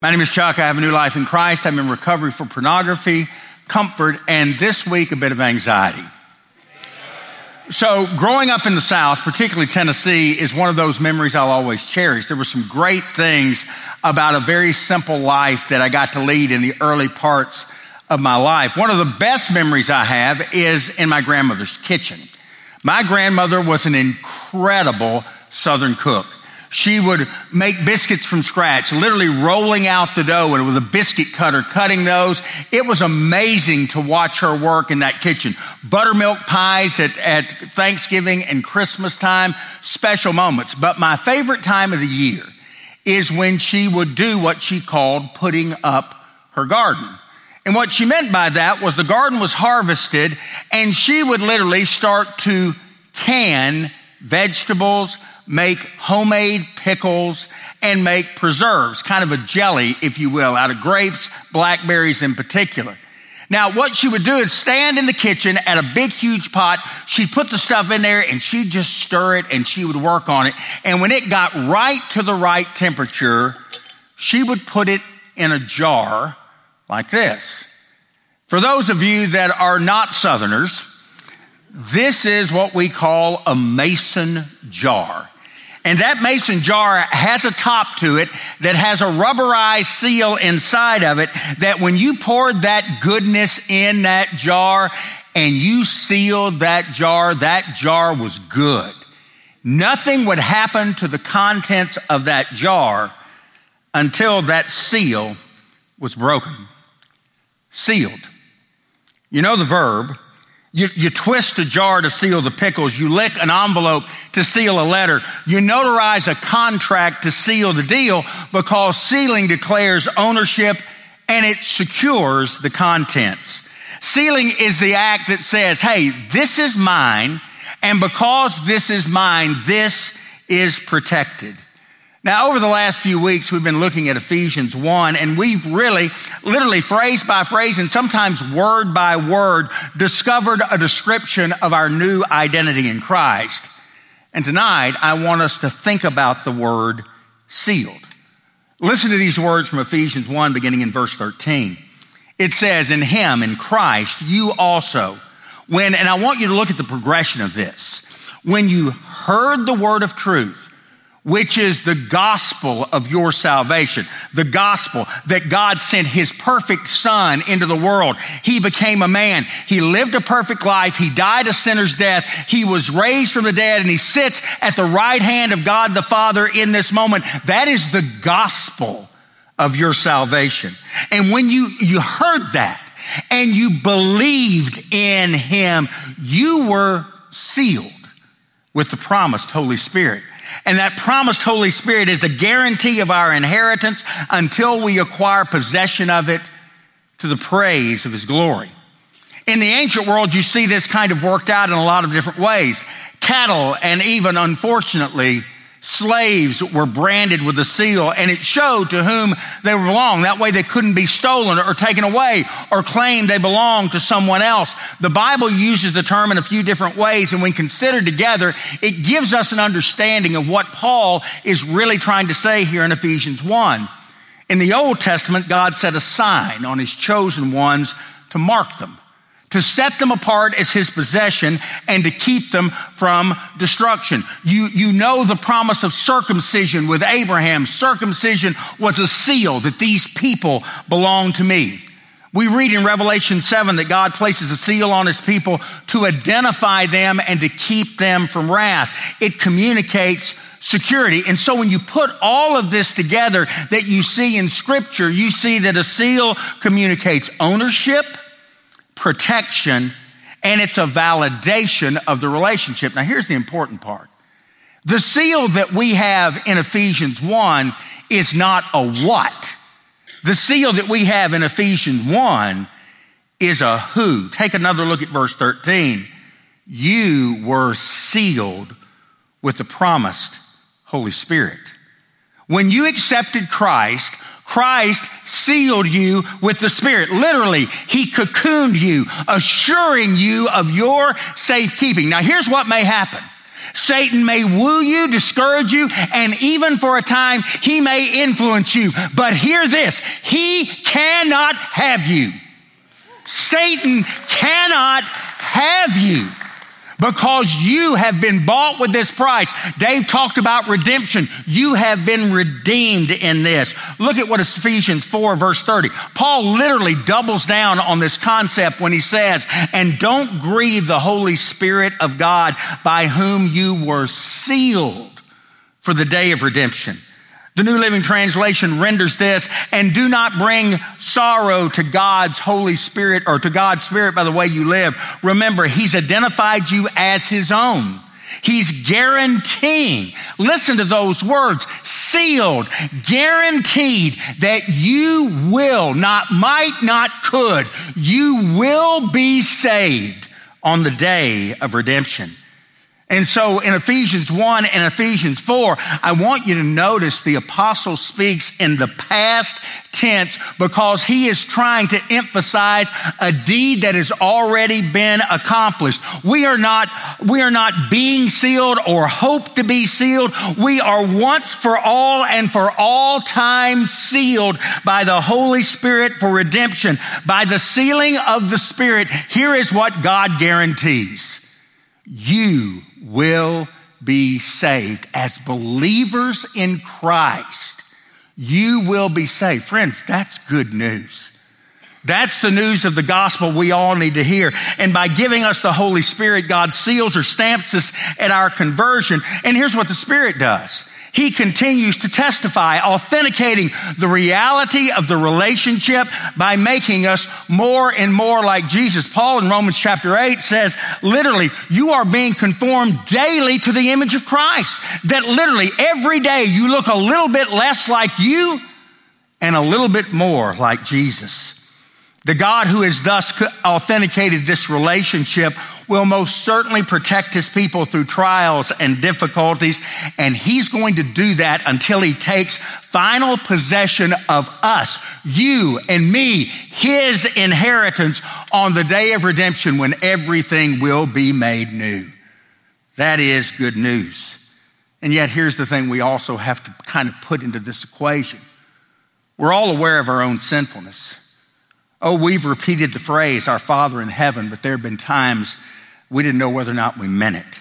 My name is Chuck. I have a new life in Christ. I'm in recovery for pornography, comfort, and this week a bit of anxiety. So, growing up in the South, particularly Tennessee, is one of those memories I'll always cherish. There were some great things about a very simple life that I got to lead in the early parts of my life. One of the best memories I have is in my grandmother's kitchen. My grandmother was an incredible Southern cook. She would make biscuits from scratch, literally rolling out the dough and with a biscuit cutter cutting those. It was amazing to watch her work in that kitchen. Buttermilk pies at, at Thanksgiving and Christmas time, special moments. But my favorite time of the year is when she would do what she called putting up her garden. And what she meant by that was the garden was harvested and she would literally start to can vegetables, make homemade pickles, and make preserves, kind of a jelly, if you will, out of grapes, blackberries in particular. Now, what she would do is stand in the kitchen at a big, huge pot. She'd put the stuff in there and she'd just stir it and she would work on it. And when it got right to the right temperature, she would put it in a jar like this. For those of you that are not Southerners, this is what we call a mason jar. And that mason jar has a top to it that has a rubberized seal inside of it that when you poured that goodness in that jar and you sealed that jar, that jar was good. Nothing would happen to the contents of that jar until that seal was broken. Sealed. You know the verb you, you, twist a jar to seal the pickles. You lick an envelope to seal a letter. You notarize a contract to seal the deal because sealing declares ownership and it secures the contents. Sealing is the act that says, hey, this is mine. And because this is mine, this is protected. Now, over the last few weeks, we've been looking at Ephesians 1, and we've really, literally phrase by phrase and sometimes word by word, discovered a description of our new identity in Christ. And tonight, I want us to think about the word sealed. Listen to these words from Ephesians 1, beginning in verse 13. It says, In Him, in Christ, you also, when, and I want you to look at the progression of this, when you heard the word of truth, which is the gospel of your salvation. The gospel that God sent his perfect son into the world. He became a man. He lived a perfect life. He died a sinner's death. He was raised from the dead and he sits at the right hand of God the Father in this moment. That is the gospel of your salvation. And when you, you heard that and you believed in him, you were sealed with the promised Holy Spirit. And that promised Holy Spirit is a guarantee of our inheritance until we acquire possession of it to the praise of His glory. In the ancient world, you see this kind of worked out in a lot of different ways. Cattle and even unfortunately, slaves were branded with a seal and it showed to whom they belonged. That way they couldn't be stolen or taken away or claimed they belonged to someone else. The Bible uses the term in a few different ways and when considered together, it gives us an understanding of what Paul is really trying to say here in Ephesians 1. In the Old Testament, God set a sign on his chosen ones to mark them to set them apart as his possession and to keep them from destruction. You, you know the promise of circumcision with Abraham. Circumcision was a seal that these people belong to me. We read in Revelation 7 that God places a seal on his people to identify them and to keep them from wrath. It communicates security. And so when you put all of this together that you see in scripture, you see that a seal communicates ownership, protection, and it's a validation of the relationship. Now, here's the important part the seal that we have in Ephesians 1 is not a what. The seal that we have in Ephesians 1 is a who. Take another look at verse 13. You were sealed with the promised Holy Spirit. When you accepted Christ, Christ sealed you with the Spirit. Literally, He cocooned you, assuring you of your safekeeping. Now, here's what may happen. Satan may woo you, discourage you, and even for a time, he may influence you. But hear this, he cannot have you. Satan cannot have you because you have been bought with this price. Dave talked about redemption. You have been redeemed in this. Look at what Ephesians 4 verse 30. Paul literally doubles down on this concept when he says, and don't grieve the Holy Spirit of God by whom you were sealed for the day of redemption. The New Living Translation renders this, and do not bring sorrow to God's Holy Spirit or to God's Spirit by the way you live. Remember, He's identified you as His own. He's guaranteeing, listen to those words, sealed, guaranteed that you will, not might, not could, you will be saved on the day of redemption. And so in Ephesians 1 and Ephesians 4, I want you to notice the apostle speaks in the past tense because he is trying to emphasize a deed that has already been accomplished. We are not, we are not being sealed or hope to be sealed. We are once for all and for all time sealed by the Holy Spirit for redemption. By the sealing of the Spirit, here is what God guarantees. You will be saved. As believers in Christ, you will be saved. Friends, that's good news. That's the news of the gospel we all need to hear. And by giving us the Holy Spirit, God seals or stamps us at our conversion. And here's what the Spirit does he continues to testify, authenticating the reality of the relationship by making us more and more like Jesus. Paul in Romans chapter 8 says, literally, you are being conformed daily to the image of Christ. That literally every day you look a little bit less like you and a little bit more like Jesus. The God who has thus authenticated this relationship will most certainly protect his people through trials and difficulties. And he's going to do that until he takes final possession of us, you and me, his inheritance on the day of redemption when everything will be made new. That is good news. And yet here's the thing we also have to kind of put into this equation. We're all aware of our own sinfulness. Oh, we've repeated the phrase, our Father in heaven, but there have been times we didn't know whether or not we meant it.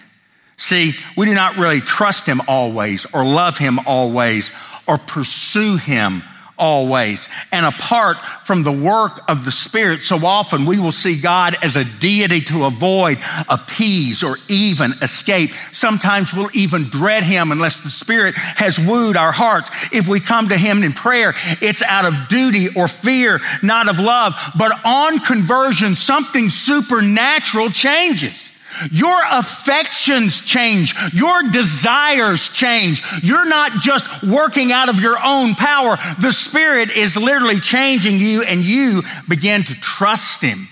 See, we do not really trust Him always or love Him always or pursue Him always. And apart from the work of the Spirit, so often we will see God as a deity to avoid, appease, or even escape. Sometimes we'll even dread Him unless the Spirit has wooed our hearts. If we come to Him in prayer, it's out of duty or fear, not of love. But on conversion, something supernatural changes. Your affections change. Your desires change. You're not just working out of your own power. The Spirit is literally changing you and you begin to trust Him.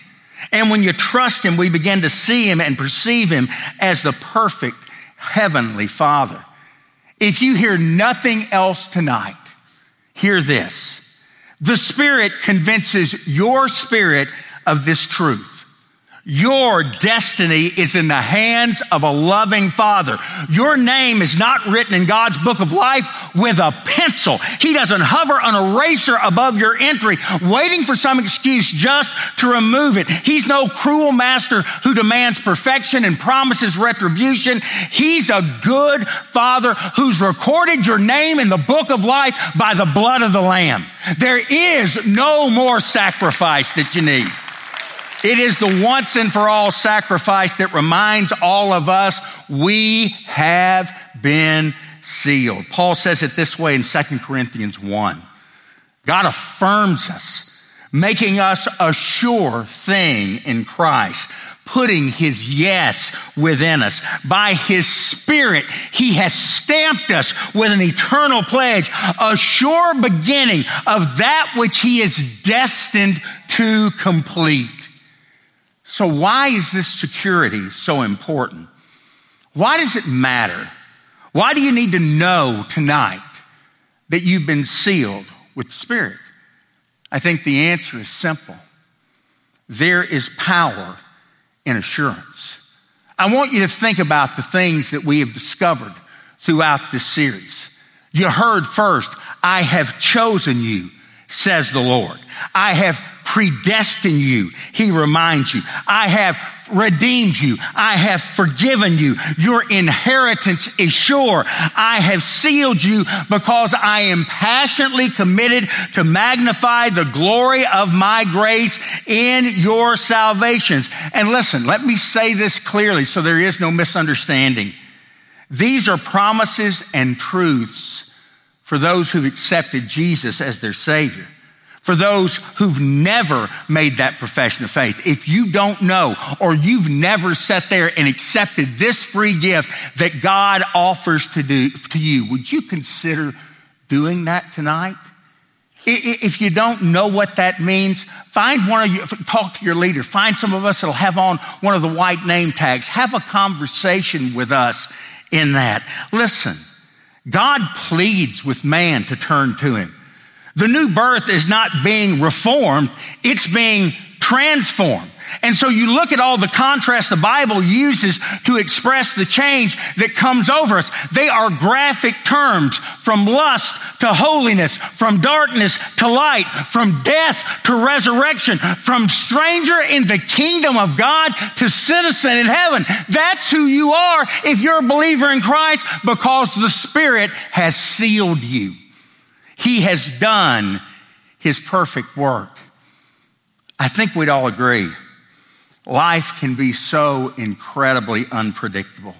And when you trust Him, we begin to see Him and perceive Him as the perfect Heavenly Father. If you hear nothing else tonight, hear this. The Spirit convinces your spirit of this truth. Your destiny is in the hands of a loving father. Your name is not written in God's book of life with a pencil. He doesn't hover an eraser above your entry, waiting for some excuse just to remove it. He's no cruel master who demands perfection and promises retribution. He's a good father who's recorded your name in the book of life by the blood of the lamb. There is no more sacrifice that you need. It is the once and for all sacrifice that reminds all of us we have been sealed. Paul says it this way in 2 Corinthians 1. God affirms us, making us a sure thing in Christ, putting his yes within us. By his spirit, he has stamped us with an eternal pledge, a sure beginning of that which he is destined to complete. So, why is this security so important? Why does it matter? Why do you need to know tonight that you've been sealed with the Spirit? I think the answer is simple. There is power in assurance. I want you to think about the things that we have discovered throughout this series. You heard first, I have chosen you, says the Lord. I have predestined you, he reminds you. I have redeemed you. I have forgiven you. Your inheritance is sure. I have sealed you because I am passionately committed to magnify the glory of my grace in your salvations. And listen, let me say this clearly so there is no misunderstanding. These are promises and truths for those who've accepted Jesus as their Savior for those who've never made that profession of faith. If you don't know or you've never sat there and accepted this free gift that God offers to do to you, would you consider doing that tonight? If you don't know what that means, find one of you, talk to your leader. Find some of us that'll have on one of the white name tags. Have a conversation with us in that. Listen, God pleads with man to turn to him. The new birth is not being reformed, it's being transformed. And so you look at all the contrast the Bible uses to express the change that comes over us. They are graphic terms from lust to holiness, from darkness to light, from death to resurrection, from stranger in the kingdom of God to citizen in heaven. That's who you are if you're a believer in Christ because the Spirit has sealed you. He has done his perfect work. I think we'd all agree. Life can be so incredibly unpredictable.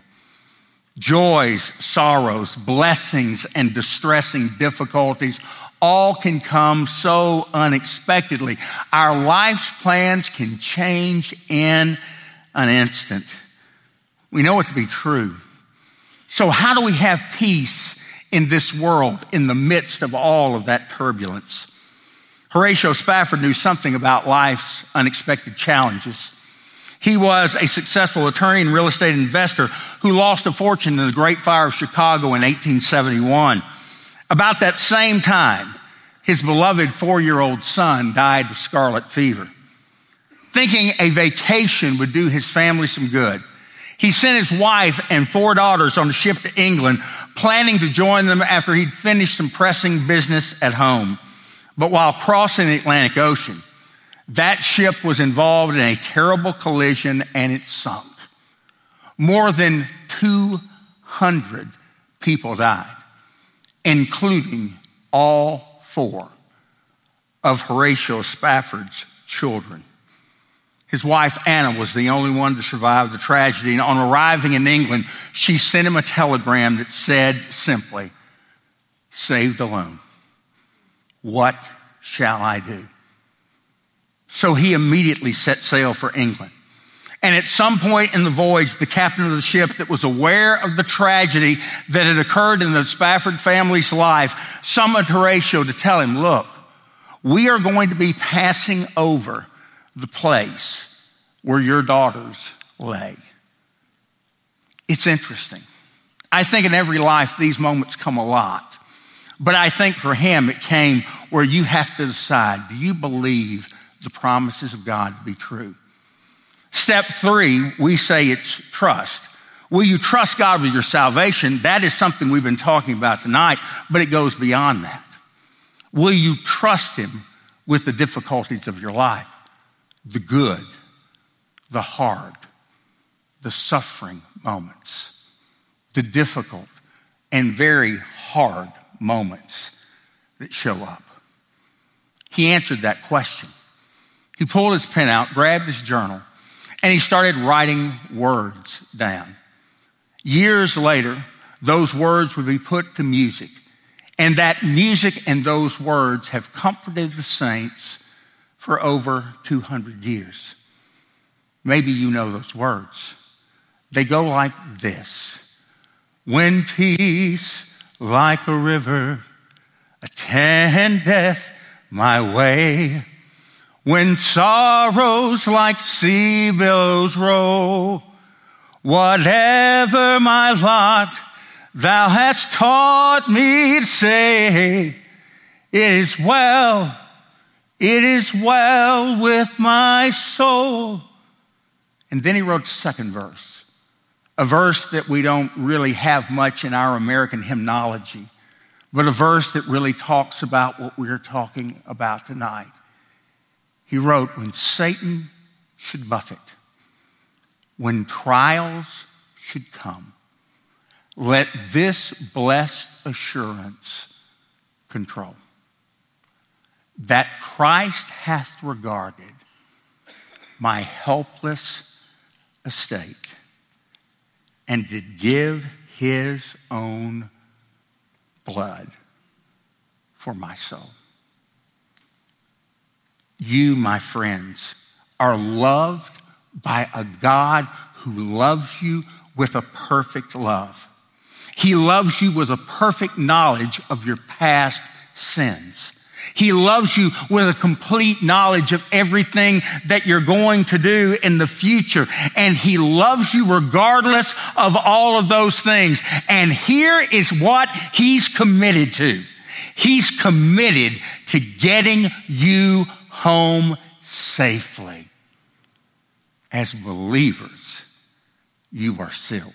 Joys, sorrows, blessings, and distressing difficulties all can come so unexpectedly. Our life's plans can change in an instant. We know it to be true. So, how do we have peace in this world in the midst of all of that turbulence. Horatio Spafford knew something about life's unexpected challenges. He was a successful attorney and real estate investor who lost a fortune in the Great Fire of Chicago in 1871. About that same time, his beloved four year old son died of scarlet fever. Thinking a vacation would do his family some good, he sent his wife and four daughters on a ship to England planning to join them after he'd finished some pressing business at home. But while crossing the Atlantic Ocean, that ship was involved in a terrible collision and it sunk. More than 200 people died, including all four of Horatio Spafford's children. His wife, Anna, was the only one to survive the tragedy. And on arriving in England, she sent him a telegram that said simply, Saved alone. What shall I do? So he immediately set sail for England. And at some point in the voyage, the captain of the ship that was aware of the tragedy that had occurred in the Spafford family's life summoned Horatio to tell him, look, we are going to be passing over the place where your daughters lay. It's interesting. I think in every life these moments come a lot. But I think for him it came where you have to decide do you believe the promises of God to be true? Step three, we say it's trust. Will you trust God with your salvation? That is something we've been talking about tonight, but it goes beyond that. Will you trust Him with the difficulties of your life? The good, the hard, the suffering moments, the difficult and very hard moments that show up? He answered that question. He pulled his pen out, grabbed his journal, and he started writing words down. Years later, those words would be put to music, and that music and those words have comforted the saints for over 200 years. Maybe you know those words. They go like this When peace like a river attendeth my way, when sorrows like sea billows roll, whatever my lot, thou hast taught me to say, it is well it is well with my soul. And then he wrote the second verse. a verse that we don't really have much in our American hymnology, but a verse that really talks about what we're talking about tonight. He wrote, When Satan should buffet, when trials should come, let this blessed assurance control that Christ hath regarded my helpless estate and did give his own blood for my soul. You, my friends, are loved by a God who loves you with a perfect love. He loves you with a perfect knowledge of your past sins. He loves you with a complete knowledge of everything that you're going to do in the future. And He loves you regardless of all of those things. And here is what He's committed to. He's committed to getting you home safely. As believers, you are sealed.